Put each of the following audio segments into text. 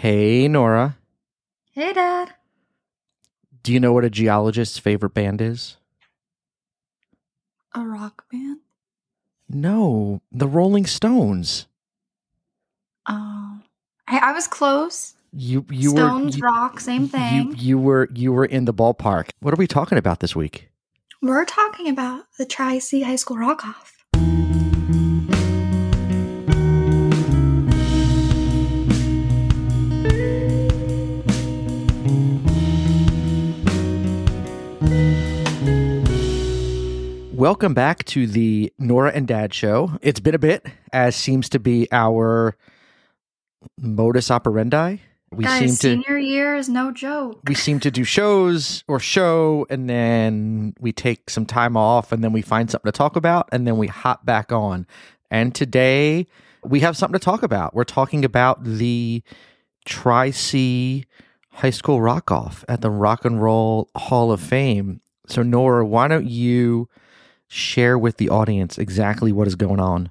Hey, Norah. Hey, Dad. Do you know what a geologist's favorite band is? A rock band? No, the Rolling Stones. Oh. Hey, I was close. You you Stones, were you, rock, same thing. You, you were you were in the ballpark. What are we talking about this week? We're talking about the Tri C High School Rock Off. Welcome back to the Norah and Dad show. It's been a bit, as seems to be our modus operandi. We Guys, seem to senior year is no joke. we seem to do shows or show and then we take some time off and then we find something to talk about and then we hop back on. And today we have something to talk about. We're talking about the Tri C High School Rock Off at the Rock and Roll Hall of Fame. So Norah, why don't you share with the audience exactly what is going on?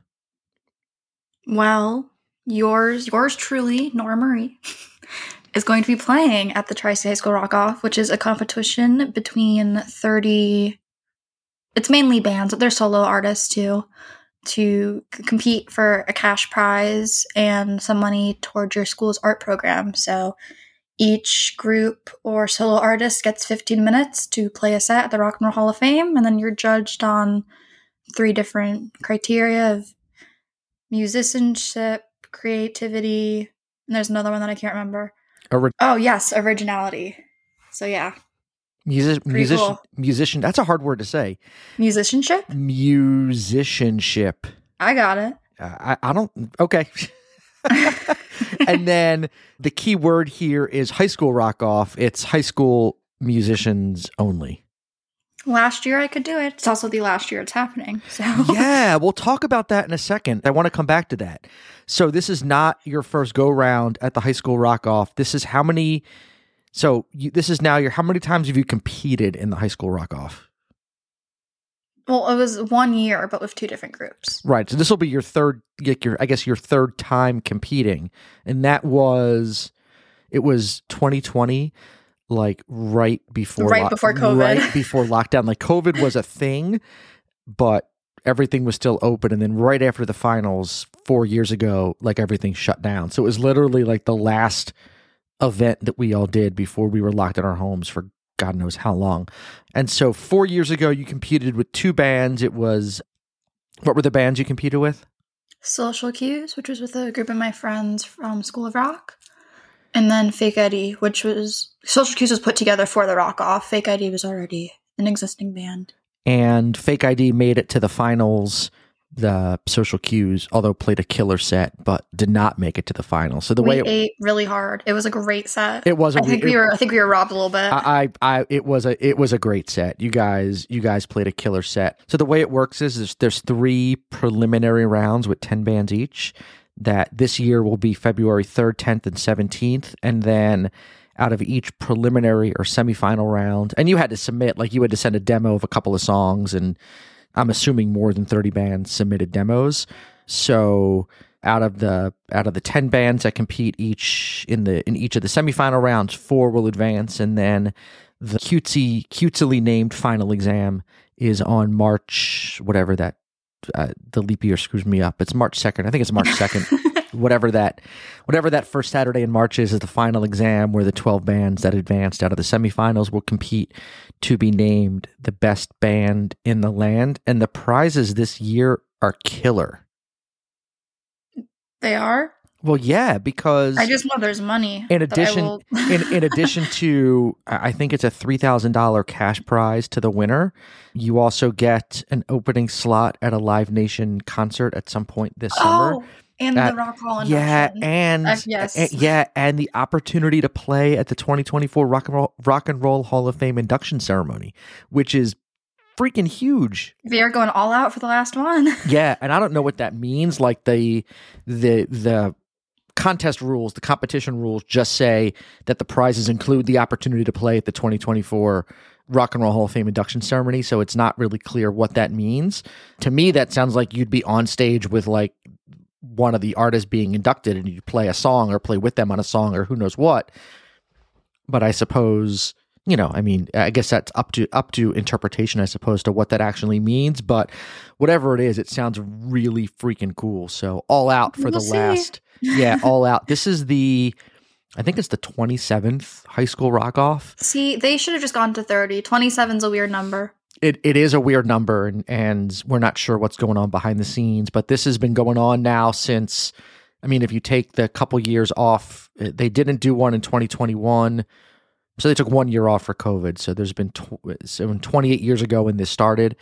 Well, yours, yours truly, Norah Marie, is going to be playing at the Tri C High School Rock Off, which is a competition between 30. It's mainly bands, but they're solo artists too, to compete for a cash prize and some money towards your school's art program. So each group or solo artist gets 15 minutes to play a set at the Rock and Roll Hall of Fame, and then you're judged on three different criteria of musicianship, creativity, and there's another one that I can't remember. Oh, yes, originality. So, yeah, music, musician, cool. musician. That's a hard word to say. musicianship. Musicianship. I got it. Uh, I, I don't. Okay. and then the key word here is high school rock off. It's high school musicians only. Last year I could do it. It's also the last year it's happening. So, yeah, we'll talk about that in a second. I want to come back to that. So this is not your first go round at the high school rock off. This is how many. So you, this is now your. How many times have you competed in the high school rock off? Well, it was one year, but with two different groups. Right. So this will be your third, your, I guess your third time competing, and that was, it was 2020, like right before, Right before COVID. right before lockdown. Like COVID was a thing, but everything was still open, and then right after the finals four years ago, like everything shut down. So it was literally like the last event that we all did before we were locked in our homes for God knows how long. And so four years ago, you competed with two bands. It was what were the bands you competed with? Social Cues, which was with a group of my friends from School of Rock. And then Fake ID, which was Social Cues was put together for the Rock Off. Fake ID was already an existing band. And Fake ID made it to the finals. The Social Cues, although played a killer set, but did not make it to the final. So the we way it, ate really hard. It was a great set. it was, a I think re- we were. I think we were robbed a little bit. I, I, I, it was a, it was a great set. You guys, you guys played a killer set. So the way it works is there's, there's three preliminary rounds with ten bands each. That this year will be February third, tenth, and seventeenth, and then out of each preliminary or semifinal round, and you had to submit, like you had to send a demo of a couple of songs, and I'm assuming more than thirty bands submitted demos. So out of the out of the 10 bands that compete each in the in each of the semifinal rounds four will advance. And then the cutesy cutesily named final exam is on march whatever that uh, the leap year screws me up. It's march 2nd i think it's march 2nd whatever that whatever that first saturday in march is is the final exam where the 12 bands that advanced out of the semifinals will compete to be named the best band in the land and the prizes this year are killer they are. well yeah because I just know there's money. In addition- will- in, in addition to i think it's a $3000 cash prize to the winner you also get an opening slot at a live nation concert at some point this summer oh, and Uh, the Rock Hall induction. yeah and Uh, yes. a- yeah and the opportunity to play at the 2024 rock and roll rock and roll hall of fame induction ceremony which is freaking huge they are going all out for the last one. yeah, and I don't know what that means. Like the the the contest rules, the competition rules just say that the prizes include the opportunity to play at the 2024 Rock and Roll Hall of Fame induction ceremony, so it's not really clear what that means. To me that sounds like you'd be on stage with like one of the artists being inducted and you play a song or play with them on a song or who knows what. But I suppose you know, I mean, I guess that's up to up to interpretation, I suppose, to what that actually means. But whatever it is, it sounds really freaking cool. So all out for We'll the see. last, yeah, all out. This is the, I think it's the twenty seventh high school rock off. See, they should have just gone to 30. 27's a weird number. It it is a weird number, and and we're not sure what's going on behind the scenes. But this has been going on now since. I mean, if you take the couple years off, eh, they didn't do one in 2021. So they took one year off for COVID. So there's been tw- so 28 years ago when this started.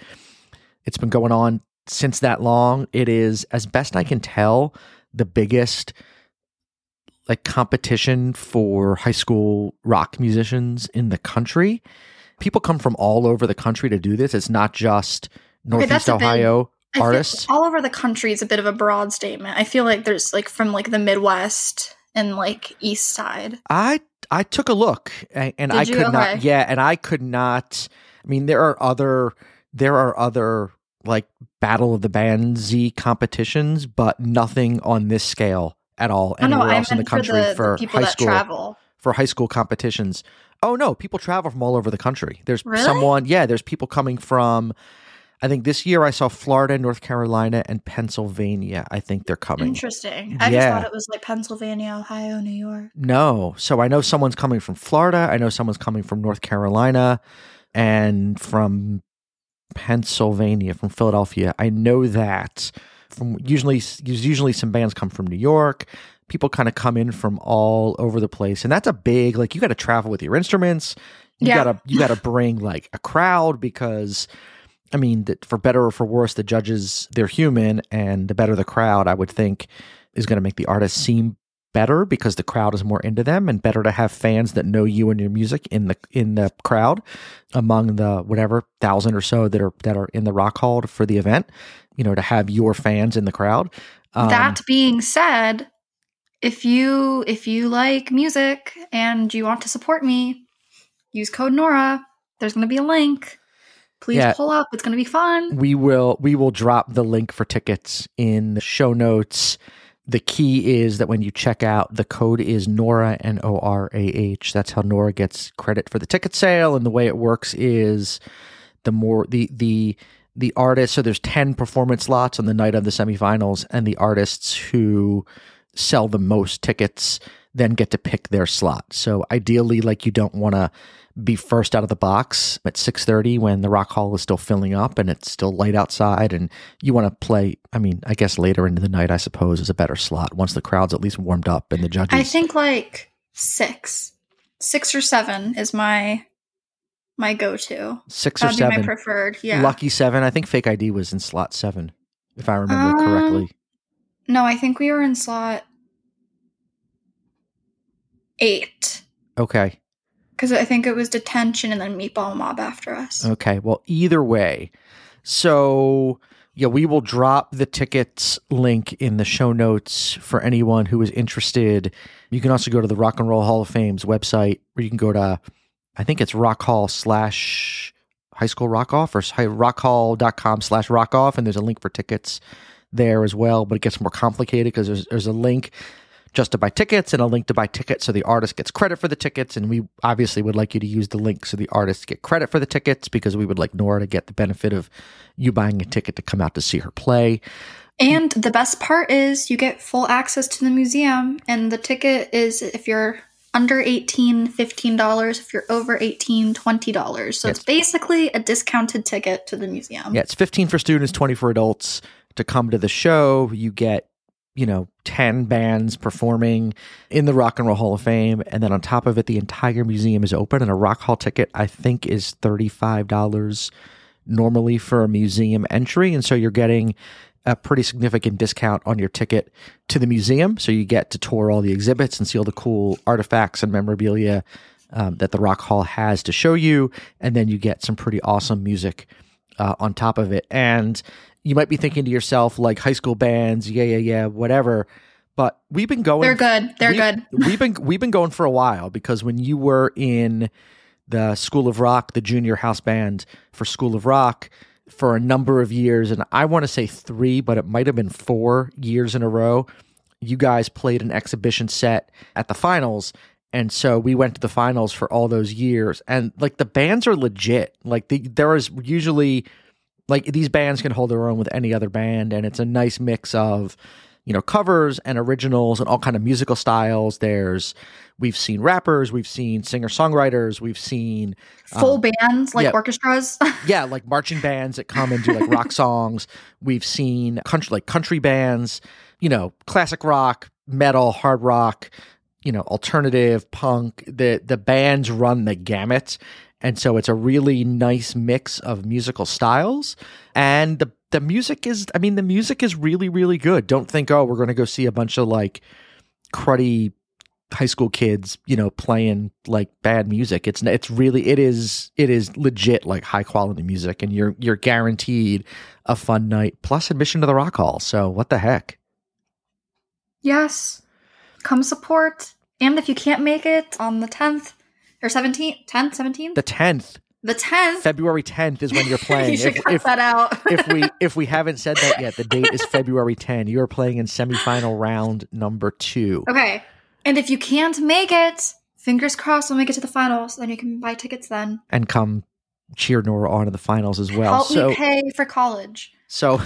It's been going on since that long. It is, as best I can tell, the biggest like competition for high school rock musicians in the country. People come from all over the country to do this. It's not just Northeast big- Ohio feel- artists. all over the country is a bit of a broad statement. I feel like there's like from like the Midwest and like East Side. I I took a look a- and I could not yeah, and I could not I mean there are other there are other like Battle of the Bandsy competitions, but nothing on this scale at all Oh no, anywhere I else in the country for the, for, high that school travel. For high school competitions. Oh no, people travel from all over the country. There's Really? someone yeah, there's people coming from I think this year I saw Florida, North Carolina, and Pennsylvania. I think they're coming. Interesting. I just thought it was like Pennsylvania, Ohio, New York. No. So I know someone's coming from Florida. I know someone's coming from North Carolina and from Pennsylvania, from Philadelphia. I know that from usually usually some bands come from New York. People kind of come in from all over the place. And that's a big like you got to travel with your instruments. You Yeah. got to you got to bring like a crowd because I mean, that for better or for worse, the judges they're human, and the better the crowd, I would think, is going to make the artist seem better because the crowd is more into them, and better to have fans that know you and your music in the in the crowd, among the whatever thousand or so that are that are in the rock hall for the event. You know, to have your fans in the crowd. Um, that being said, if you if you like music and you want to support me, use code Norah. There's going to be a link. Please Yeah. pull up. It's going to be fun. we will we will drop the link for tickets in the show notes the key is that when you check out the code is norah n o r a h that's how norah gets credit for the ticket sale and the way it works is the more the the the artists so there's 10 performance slots on the night of the semifinals and the artists who sell the most tickets then get to pick their slot so ideally like you don't want to be first out of the box at 6:30 when the rock hall is still filling up and it's still light outside and you want to play I mean I guess later into the night I suppose is a better slot once the crowd's at least warmed up and the judges I think like six, six or seven is my my go to. 6 or That'd be my 7 preferred. Yeah. lucky 7 I think fake ID was in slot 7 if I remember Um, correctly No, I think we were in slot eight okay because I think it was detention and then Meatball Mob after us. Okay. Well, either way, so yeah, we will drop the tickets link in the show notes for anyone who is interested. You can also go to the Rock and Roll Hall of Fame's website, or you can go to, I think it's Rock Hall slash High School Rock Off or rockhall.com slash rock off, and there's a link for tickets there as well. But it gets more complicated because there's there's a link just to buy tickets and a link to buy tickets so the artist gets credit for the tickets and we obviously would like you to use the link so the artists get credit for the tickets because we would like Norah to get the benefit of you buying a ticket to come out to see her play. And the best part is you get full access to the museum, and the ticket is if you're under 18 $15 if you're over 18 $20 so Yes. it's basically a discounted ticket to the museum Yeah, it's 15 for students, 20 for adults to come to the show. You get, you know, 10 bands performing in the Rock and Roll Hall of Fame. And then on top of it, the entire museum is open. And a Rock Hall ticket, I think, is $35 normally for a museum entry. And so you're getting a pretty significant discount on your ticket to the museum. So you get to tour all the exhibits and see all the cool artifacts and memorabilia um, that the Rock Hall has to show you. And then you get some pretty awesome music uh, on top of it. And you might be thinking to yourself, like high school bands, yeah, yeah, yeah, whatever. But we've been going. they're good they're we- good we've been we've been going for a while because when you were in the School of Rock, the junior house band for School of Rock, for a number of years, and I want to say three, but it might have been four years in a row. You guys played an exhibition set at the finals, and so we went to the finals for all those years. And like the bands are legit. Like the, there is usually like these bands can hold their own with any other band, and it's a nice mix of you know covers and originals and all kind of musical styles. There's we've seen rappers, we've seen singer songwriters, we've seen Full um, bands like yeah. orchestras. yeah, like marching bands that come and do like rock songs. We've seen country like country bands, you know, classic rock, metal, hard rock, you know, alternative, punk. The the bands run the gamut. And so it's a really nice mix of musical styles. And the the music is I mean, the music is really, really good. Don't think, oh, we're gonna go see a bunch of like cruddy high school kids, you know, playing like bad music. It's it's really it is it is legit like high quality music, and you're you're guaranteed a fun night plus admission to the Rock Hall. So what the heck? yes. Come support. And if you can't make it on the 10th or 17th, 10th, 17th? The tenth, The 10th. February tenth is when you're playing. you should if, cut if, that out. if we if we haven't said that yet, the date is February 10. You are playing in semifinal round number two. okay. And if you can't make it, fingers crossed we'll make it to the finals. Then you can buy tickets then. and come cheer Norah on to the finals as well. Help so me pay for college. So,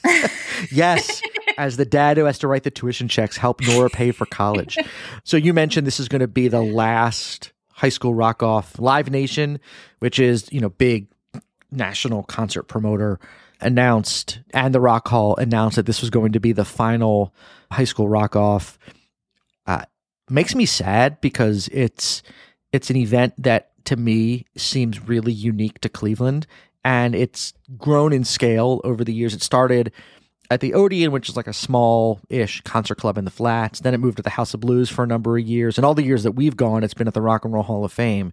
yes, as the dad who has to write the tuition checks, help Norah pay for college. So, you mentioned this is going to be the last high school rock off Live Nation, which is, you know, big national concert promoter, announced, and the Rock Hall announced that this was going to be the final high school rock off. Uh, makes me sad because it's it's an event that to me seems really unique to Cleveland and it's grown in scale over the years. It started at the Odeon, which is like a small ish concert club in the flats. Then it moved to the House of Blues for a number of years. And all the years that we've gone, it's been at the Rock and Roll Hall of Fame.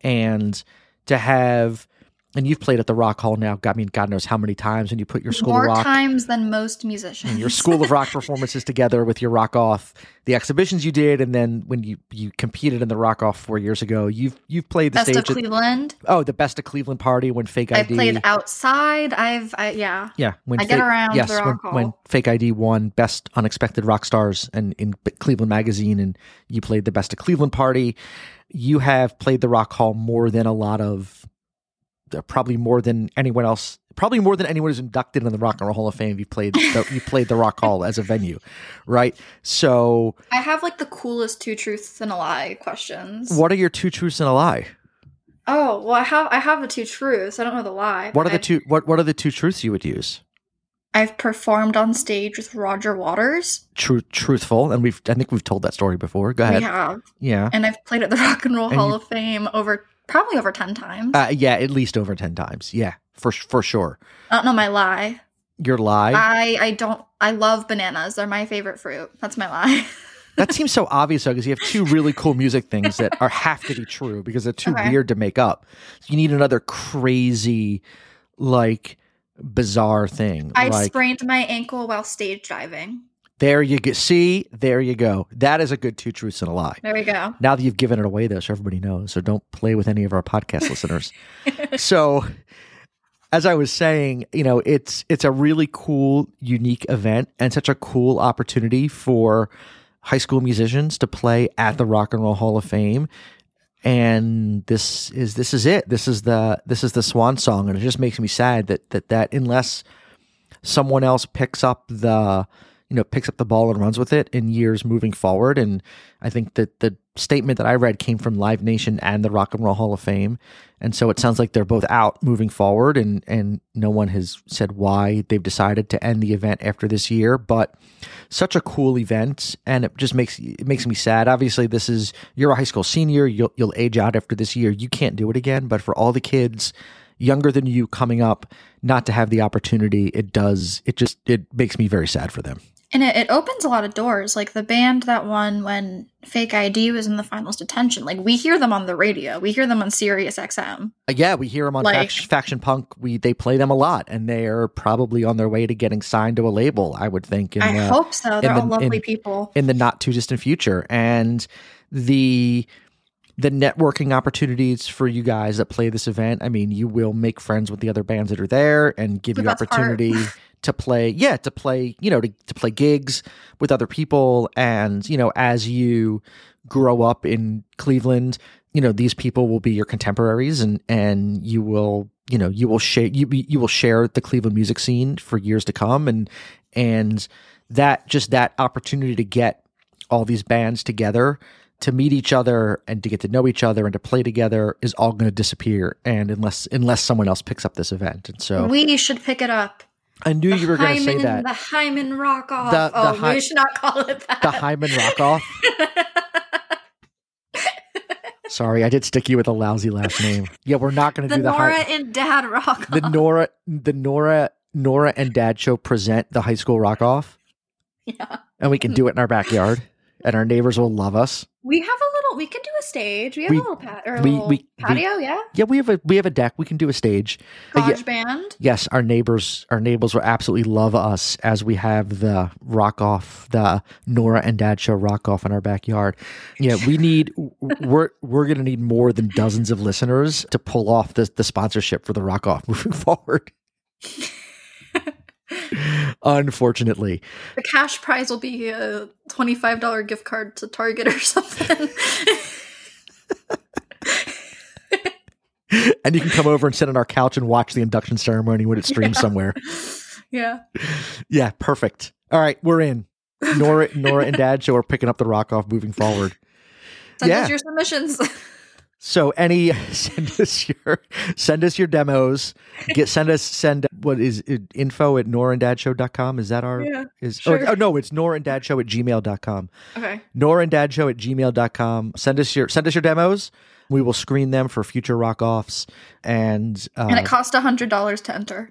And to have, and you've played at the Rock Hall now, I mean, God knows how many times, and you put your School More of Rock times than most musicians. Mm, your School of Rock performances together with your Rock Off, the exhibitions you did, and then when you you competed in the Rock Off four years ago, you've you've played the Best stage. of at- Cleveland. oh, the best of Cleveland party when Fake ID. I've played outside. I've, I, yeah. yeah, when I get around Yes, the when, Hall. when Fake ID won Best Unexpected Rock Stars and in Cleveland Magazine, and you played the Best of Cleveland party. You have played the Rock Hall more than a lot of, Uh, probably more than anyone else. Probably more than anyone who's inducted in the Rock and Roll Hall of Fame. You played the, you played the Rock Hall as a venue, right? So, I have like the coolest two truths and a lie questions. what are your two truths and a lie? Oh, well, I have I have the two truths. I don't know the lie. What are the I've- two? What What are the two truths you would use? I've performed on stage with Roger Waters. True, truthful, and we've I think we've told that story before. Go ahead. We have, Yeah, and I've played at the Rock and Roll And Hall you- of Fame over probably over ten times. uh, yeah, at least over ten times. Yeah, for for sure. I don't know my lie. Your lie. I I don't. I love bananas. They're my favorite fruit. That's my lie. that seems so obvious though, because you have two really cool music things that are have to be true because they're too Okay. weird to make up. You need another crazy, like bizarre thing. I like sprained my ankle while stage diving. There you go. See, there you go. That is a good two truths and a lie. There we go. Now that you've given it away, though, so everybody knows. So don't play with any of our podcast listeners. So, as I was saying, you know, it's it's a really cool, unique event, and such a cool opportunity for high school musicians to play at the Rock and Roll Hall of Fame. And this is this is it. This is the this is the swan song, and it just makes me sad that that that unless someone else picks up the you know picks up the ball and runs with it in years moving forward. And i think that the statement that i read came from live nation and the rock and roll hall of fame. And so it sounds like they're both out moving forward and and no one has said why they've decided to end the event after this year but such a cool event. And it just makes it makes me sad. Obviously this is you're a high school senior. You'll you'll age out after this year. You can't do it again. But for all the kids younger than you coming up not to have the opportunity it does it just it makes me very sad for them And it, it opens a lot of doors. Like the band that won when Fake ID was in the finals detention. Like we hear them on the radio. We hear them on Sirius XM. Uh, yeah we hear them on Like- faction, faction punk we they play them a lot and they're probably on their way to getting signed to a label i would think in I the, hope so. They're the- all lovely in- people. in the not too distant future and the the networking opportunities for you guys that play this event. I mean, you will make friends with the other bands that are there and give The you opportunity to play. Yeah, to play. You know, to to play gigs with other people, and you know, as you grow up in Cleveland, you know, these people will be your contemporaries, and and you will. You know, you will share you you will share the Cleveland music scene for years to come, and and that just that opportunity to get all these bands together to meet each other and to get to know each other and to play together is all going to disappear and unless unless someone else picks up this event and so We should pick it up. I knew you were going to say that The Hyman Rock Off. The- the oh, Hy- we should not call it that. the hyman rock off sorry i did stick you with a lousy last name yeah we're not going to the do the Norah Hy- and Dad Rock the Off. norah the norah norah and dad show present the high school rock off Yeah. and we can do it in our backyard and our neighbors will love us We have a little. We can do a stage. We have We- a little pat or we- we- patio. yeah. yeah we have a we have a deck we can do a stage But yeah- Garage band. yes, our neighbors, our neighbors will absolutely love us as we have the rock off, the Norah and Dad show rock off in our backyard. Yeah, we need, we're we're gonna need more than dozens of listeners to pull off the the sponsorship for the rock off moving forward. Unfortunately, The cash prize will be a twenty-five dollar gift card to Target or something. and you can come over and sit on our couch and watch the induction ceremony when it streams Yeah. somewhere. yeah. Yeah, perfect. All right, we're in. Norah, Norah and Dad show are picking up the rock off moving forward. Send Yeah. us your submissions. So any send us your send us your demos. Get send us send what is it, info at norahanddadshow.com. Is that our yeah. is oh, sure. oh, oh no, it's norandadshow at gmail.com. Okay. Norahanddadshow at gmail.com. Send us your send us your demos. We will screen them for future rock offs. And, uh, and it costs a hundred dollars to enter.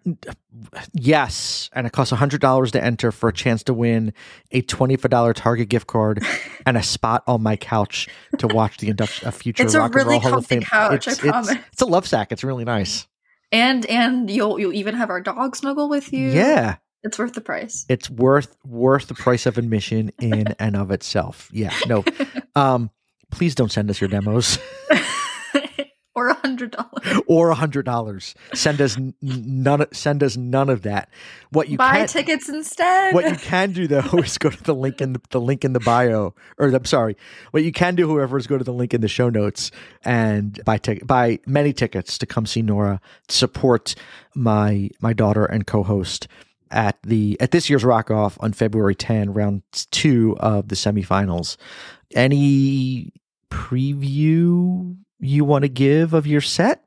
yes, and it costs hundred dollars to enter for a chance to win a twenty five dollar Target gift card and a spot on my couch to watch the induction of future It's a rock and really roll Hall of comfy Fame. couch, I It's, promise. it's, it's a love sack. It's really nice. And and you'll you'll even have our dog snuggle with you. Yeah, It's worth the price. it's worth worth the price of admission in and of itself. Yeah, no. Um, please don't send us your demos or a hundred dollars. or a hundred dollars. Send us none. Send us none of that. What you Buy can tickets instead. what you can do though is go to the link in the, the link in the bio, or I'm sorry, what you can do, whoever, is go to the link in the show notes and buy tick buy many tickets to come see Norah, support my my daughter and co-host at the at this year's Rock Off on February 10, round two of the semifinals. Any preview you want to give of your set?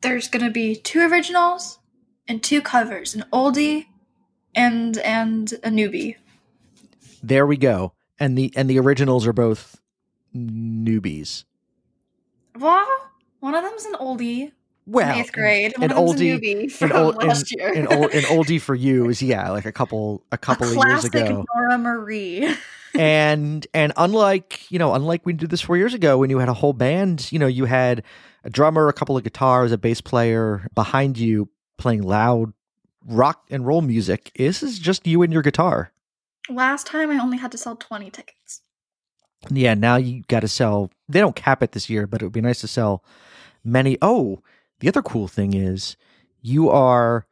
There's gonna be two originals and two covers, an oldie and and a newbie. There we go. And the and the originals are both newbies. Well, one of them's an oldie Well, eighth grade, an them's oldie- from an old, last an, year. an old, an oldie for you is yeah, like a couple a couple a of years classic ago. Norah Marie. and and unlike you know, unlike we did this four years ago when you had a whole band, you know, you had a drummer, a couple of guitars, a bass player behind you playing loud rock and roll music. This is just you and your guitar. Last time I only had to sell 20 tickets. Yeah, now you got to sell. They don't cap it this year, but it would be nice to sell many. Oh, the other cool thing is you are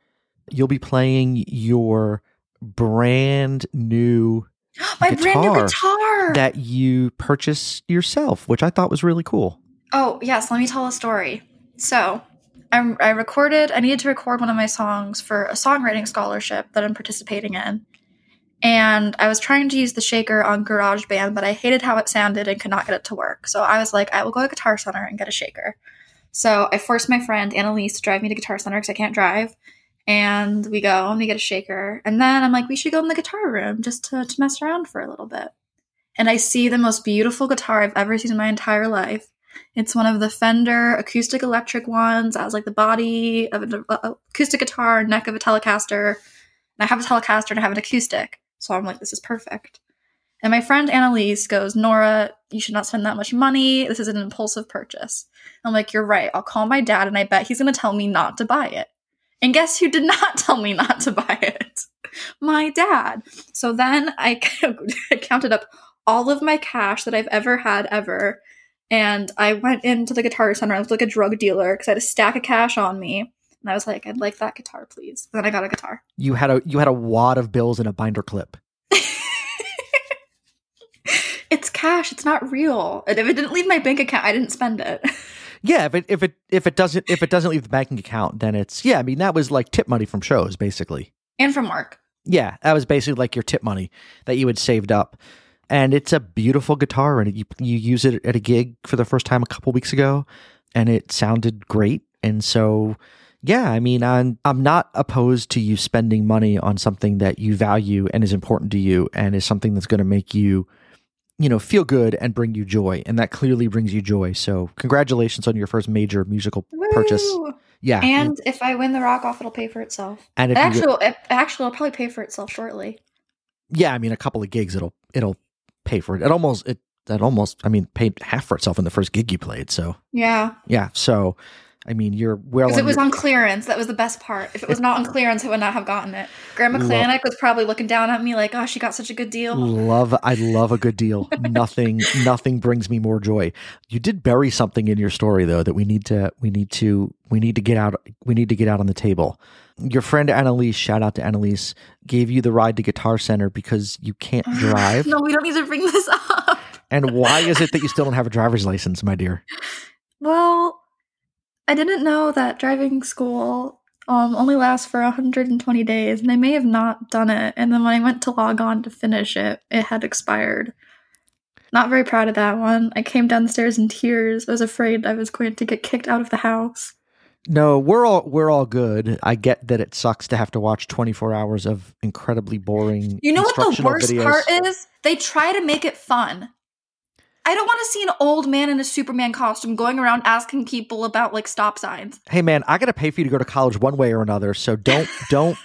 you'll be playing your brand new My brand new Guitar that you purchased yourself, which I thought was really cool. oh, yes, let me tell a story. So, I'm, I recorded, I needed to record one of my songs for a songwriting scholarship that I'm participating in. And I was trying to use the shaker on GarageBand, but I hated how it sounded and could not get it to work. So I was like, I will go to Guitar Center and get a shaker. So I forced my friend Annalise to drive me to Guitar Center because I can't drive. And we go and we get a shaker. And then I'm like, we should go in the guitar room just to, to mess around for a little bit. And I see the most beautiful guitar I've ever seen in my entire life. It's one of the Fender acoustic electric ones. It has like the body of an uh, acoustic guitar, neck of a Telecaster. And I have a Telecaster and I have an acoustic. So I'm like, this is perfect. And my friend Annalise goes, Norah, you should not spend that much money. This is an impulsive purchase. I'm like, you're right. I'll call my dad and I bet he's going to tell me not to buy it. And guess who did not tell me not to buy it? My dad. So then I counted up all of my cash that I've ever had ever. And I went into the guitar center. I was like a drug dealer because I had a stack of cash on me. And I was like, I'd like that guitar, please. then I got a guitar. You had a you had a wad of bills in a binder clip. It's cash. It's not real. And if it didn't leave my bank account, I didn't spend it. Yeah, if it if it if it doesn't if it doesn't leave the banking account, then it's yeah. I mean that was like tip money from shows, basically. and from work. Yeah, that was basically like your tip money that you had saved up, and it's a beautiful guitar, and you you use it at a gig for the first time a couple weeks ago, and it sounded great, and so yeah, I mean I'm I'm not opposed to you spending money on something that you value and is important to you, and is something that's going to make you you know feel good and bring you joy, and that clearly brings you joy. So congratulations on your first major musical purchase. Yeah, And if I win the rock off, it'll pay for itself. and if Actually, it, actually, it'll probably pay for itself shortly. yeah, I mean, a couple of gigs, it'll it'll pay for it. It almost it that almost I mean paid half for itself in the first gig you played. So Yeah, yeah, so I mean, you're well. because it was your- on clearance. That was the best part. If it was not on clearance, I would not have gotten it. Grandma Clanic was probably looking down at me like, "Oh, she got such a good deal." love. I love a good deal. nothing nothing brings me more joy. You did bury something in your story though that we need to we need to we need to get out we need to get out on the table. Your friend Annalise, shout out to Annalise, gave you the ride to Guitar Center because you can't drive. no, we don't need to bring this up. And why is it that you still don't have a driver's license, my dear? Well, I didn't know that driving school um, only lasts for 120 days, and I may have not done it. And then when I went to log on to finish it, it had expired. Not very proud of that one. I came downstairs in tears. I was afraid I was going to get kicked out of the house. No, we're all we're all good. I get that it sucks to have to watch 24 hours of incredibly boring. You know what the worst videos. part is? They try to make it fun. I don't want to see an old man in a Superman costume going around asking people about like stop signs. Hey man, I got to pay for you to go to college one way or another. So don't don't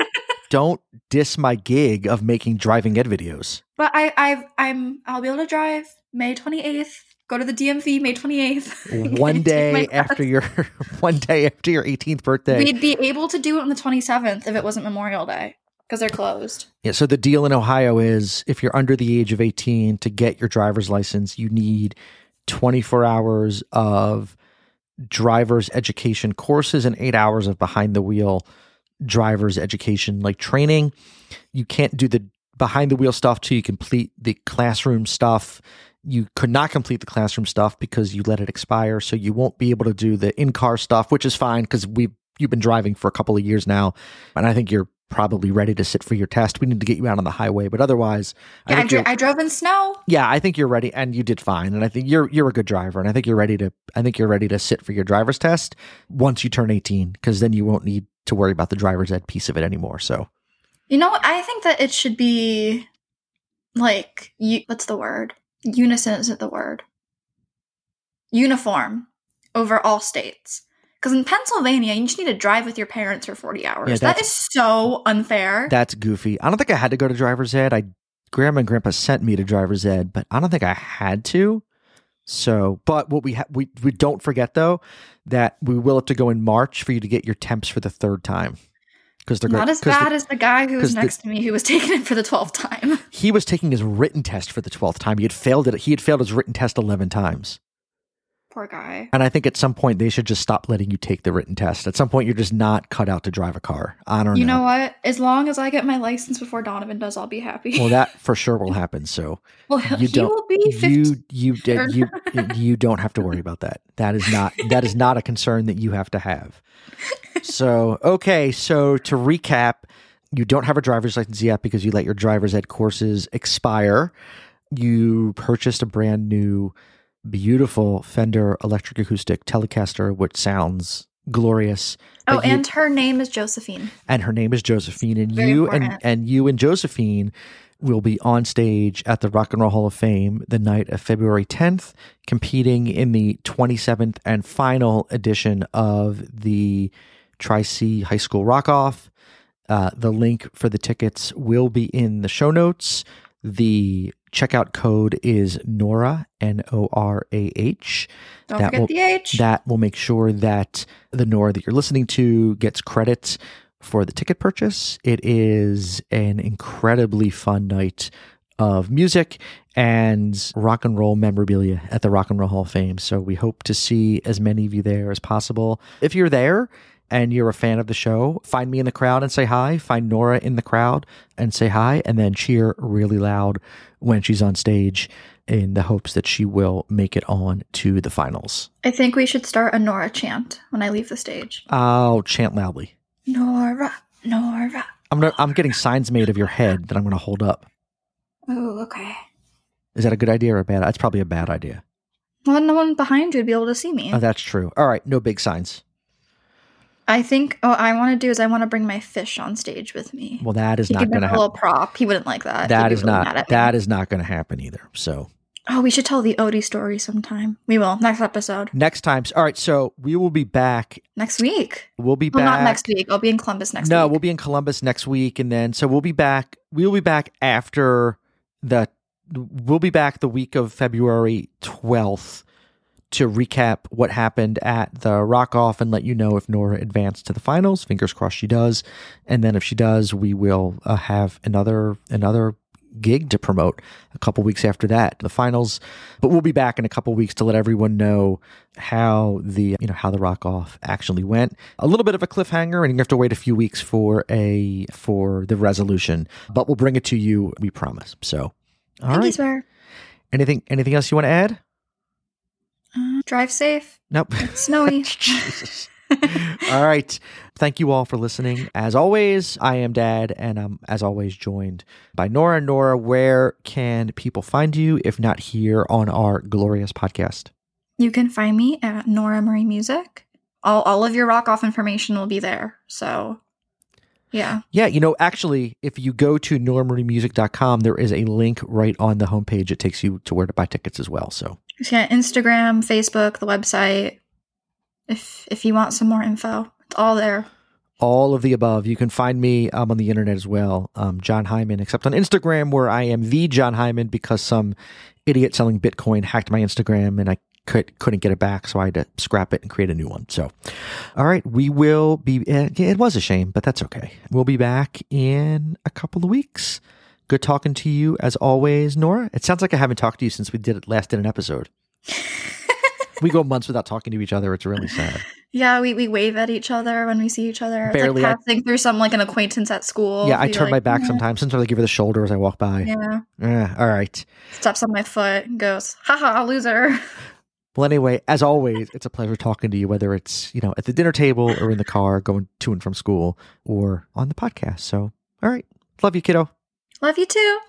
don't diss my gig of making driving ed videos. But I, I've, I'm, I'll be able to drive May 28th. Go to the DMV May 28th. One day after your one day after your 18th birthday. We'd be able to do it on the 27th if it wasn't Memorial Day because they're closed. Yeah, so the deal in Ohio is if you're under the age of 18 to get your driver's license, you need 24 hours of driver's education courses and 8 hours of behind the wheel driver's education like training. You can't do the behind the wheel stuff till you complete the classroom stuff. You could not complete the classroom stuff because you let it expire, so you won't be able to do the in-car stuff, which is fine because we you've been driving for a couple of years now, and I think you're probably ready to sit for your test. We need to get you out on the highway, but otherwise, I Yeah, I, dro- I drove in snow. yeah, I think you're ready, and you did fine. And I think you're you're a good driver, and I think you're ready to. I think you're ready to sit for your driver's test once you turn 18, because then you won't need to worry about the driver's ed piece of it anymore. So You know, I think that it should be like, you, what's the word? Unison isn't the word. Uniform over all states. Because in Pennsylvania, you just need to drive with your parents for 40 hours. Yeah, that's- so unfair. that's goofy. I don't think I had to go to driver's ed. I grandma and grandpa sent me to driver's ed, but I don't think I had to. So, but what we ha- we we don't forget though that we will have to go in March for you to get your temps for the third time because they're Not as as 'cause the- bad as the guy who was the- next to me who was taking it for the 12th time. he was taking his written test for the 12th time. He had failed it. He had failed his written test 11 times. Poor guy. And I think at some point they should just stop letting you take the written test. At some point you're just not cut out to drive a car. I don't You know. You know what? As long as I get my license before Donovan does, I'll be happy. well, that for sure will happen. So well, he you don't- will be 50. you you you you don't have to worry about that. That is not that is not a concern that you have to have. So okay, so to recap, you don't have a driver's license yet because you let your driver's ed courses expire. You purchased a brand new, beautiful Fender Electric Acoustic Telecaster, which sounds glorious. oh, you- and her name is Josephine. and her name is Josephine. And Very you and and you and Josephine will be on stage at the Rock and Roll Hall of Fame the night of February 10th, competing in the 27th and final edition of the Tri C High School Rock Off. Uh, the link for the tickets will be in the show notes. The checkout code is Norah N O R A H Don't That forget will- the H. that will make sure that the Norah that you're listening to gets credit for the ticket purchase. It is an incredibly fun night of music and rock and roll memorabilia at the Rock and Roll Hall of Fame. So we hope to see as many of you there as possible. If you're there and you're a fan of the show, find me in the crowd and say hi. Find Norah in the crowd and say hi, and then cheer really loud when she's on stage in the hopes that she will make it on to the finals. I think we should start a Norah chant when I leave the stage. I'll chant loudly. Norah, Norah. I'm gonna, I'm getting signs made of your head that I'm going to hold up. Oh, okay. Is that a good idea or a bad? It's probably a bad idea. Well, no one behind you would be able to see me. Oh, that's true. All right, no big signs. I think what I want to do is I want to bring my fish on stage with me. Well, that is he not going to a little happen. prop. He wouldn't like that. That is really not that is not going to happen either. So Oh, we should tell the Odie story sometime. We will next episode next time. All right, so we will be back. next week. We'll be Well, back. not next week. I'll be in Columbus next week. no, week. we'll be in Columbus next week, and then so we'll be back. We'll be back after the. We'll be back the week of February twelfth to recap what happened at the Rock Off and let you know if Norah advanced to the finals. Fingers crossed she does, and then if she does, we will uh, have another another gig to promote a couple weeks after that the finals. But we'll be back in a couple weeks to let everyone know how the you know how the rock off actually went. A little bit of a cliffhanger and you have to wait a few weeks for a for the resolution. But we'll bring it to you we promise. So all Thank you, right sir. anything anything else you want to add Uh, drive safe. nope It's snowy. All right. Thank you all for listening. As always, I am Dad, and I'm, as always, joined by Norah. Norah, where can people find you if not here on our glorious podcast? You can find me at Norah Marie Music. All all of your rock off information will be there. So, yeah. Yeah, you know, actually, if you go to norahmariemusic.com, there is a link right on the homepage. It takes you to where to buy tickets as well. So, yeah, Instagram, Facebook, the website. If if you want some more info, it's all there. all of the above. You can find me um, on the internet as well, um, John Hyman, except on Instagram, where I am the John Hyman because some idiot selling Bitcoin hacked my Instagram and I could, couldn't get it back. So I had to scrap it and create a new one. So, all right, we will be, eh, it was a shame, but that's okay. We'll be back in a couple of weeks. Good talking to you as always, Norah. It sounds like I haven't talked to you since we did it last in an episode. we go months without talking to each other. It's really sad. Yeah, we, we wave at each other when we see each other. It's Barely, I- like passing through some like an acquaintance at school. yeah, I turn my back "Yeah." sometimes. Sometimes I give her the shoulder as I walk by. Yeah. Eh, all right. Steps on my foot and goes, haha, loser. Well, anyway, as always, it's a pleasure talking to you, whether it's, you know, at the dinner table or in the car going to and from school or on the podcast. So, all right. Love you, kiddo. Love you too.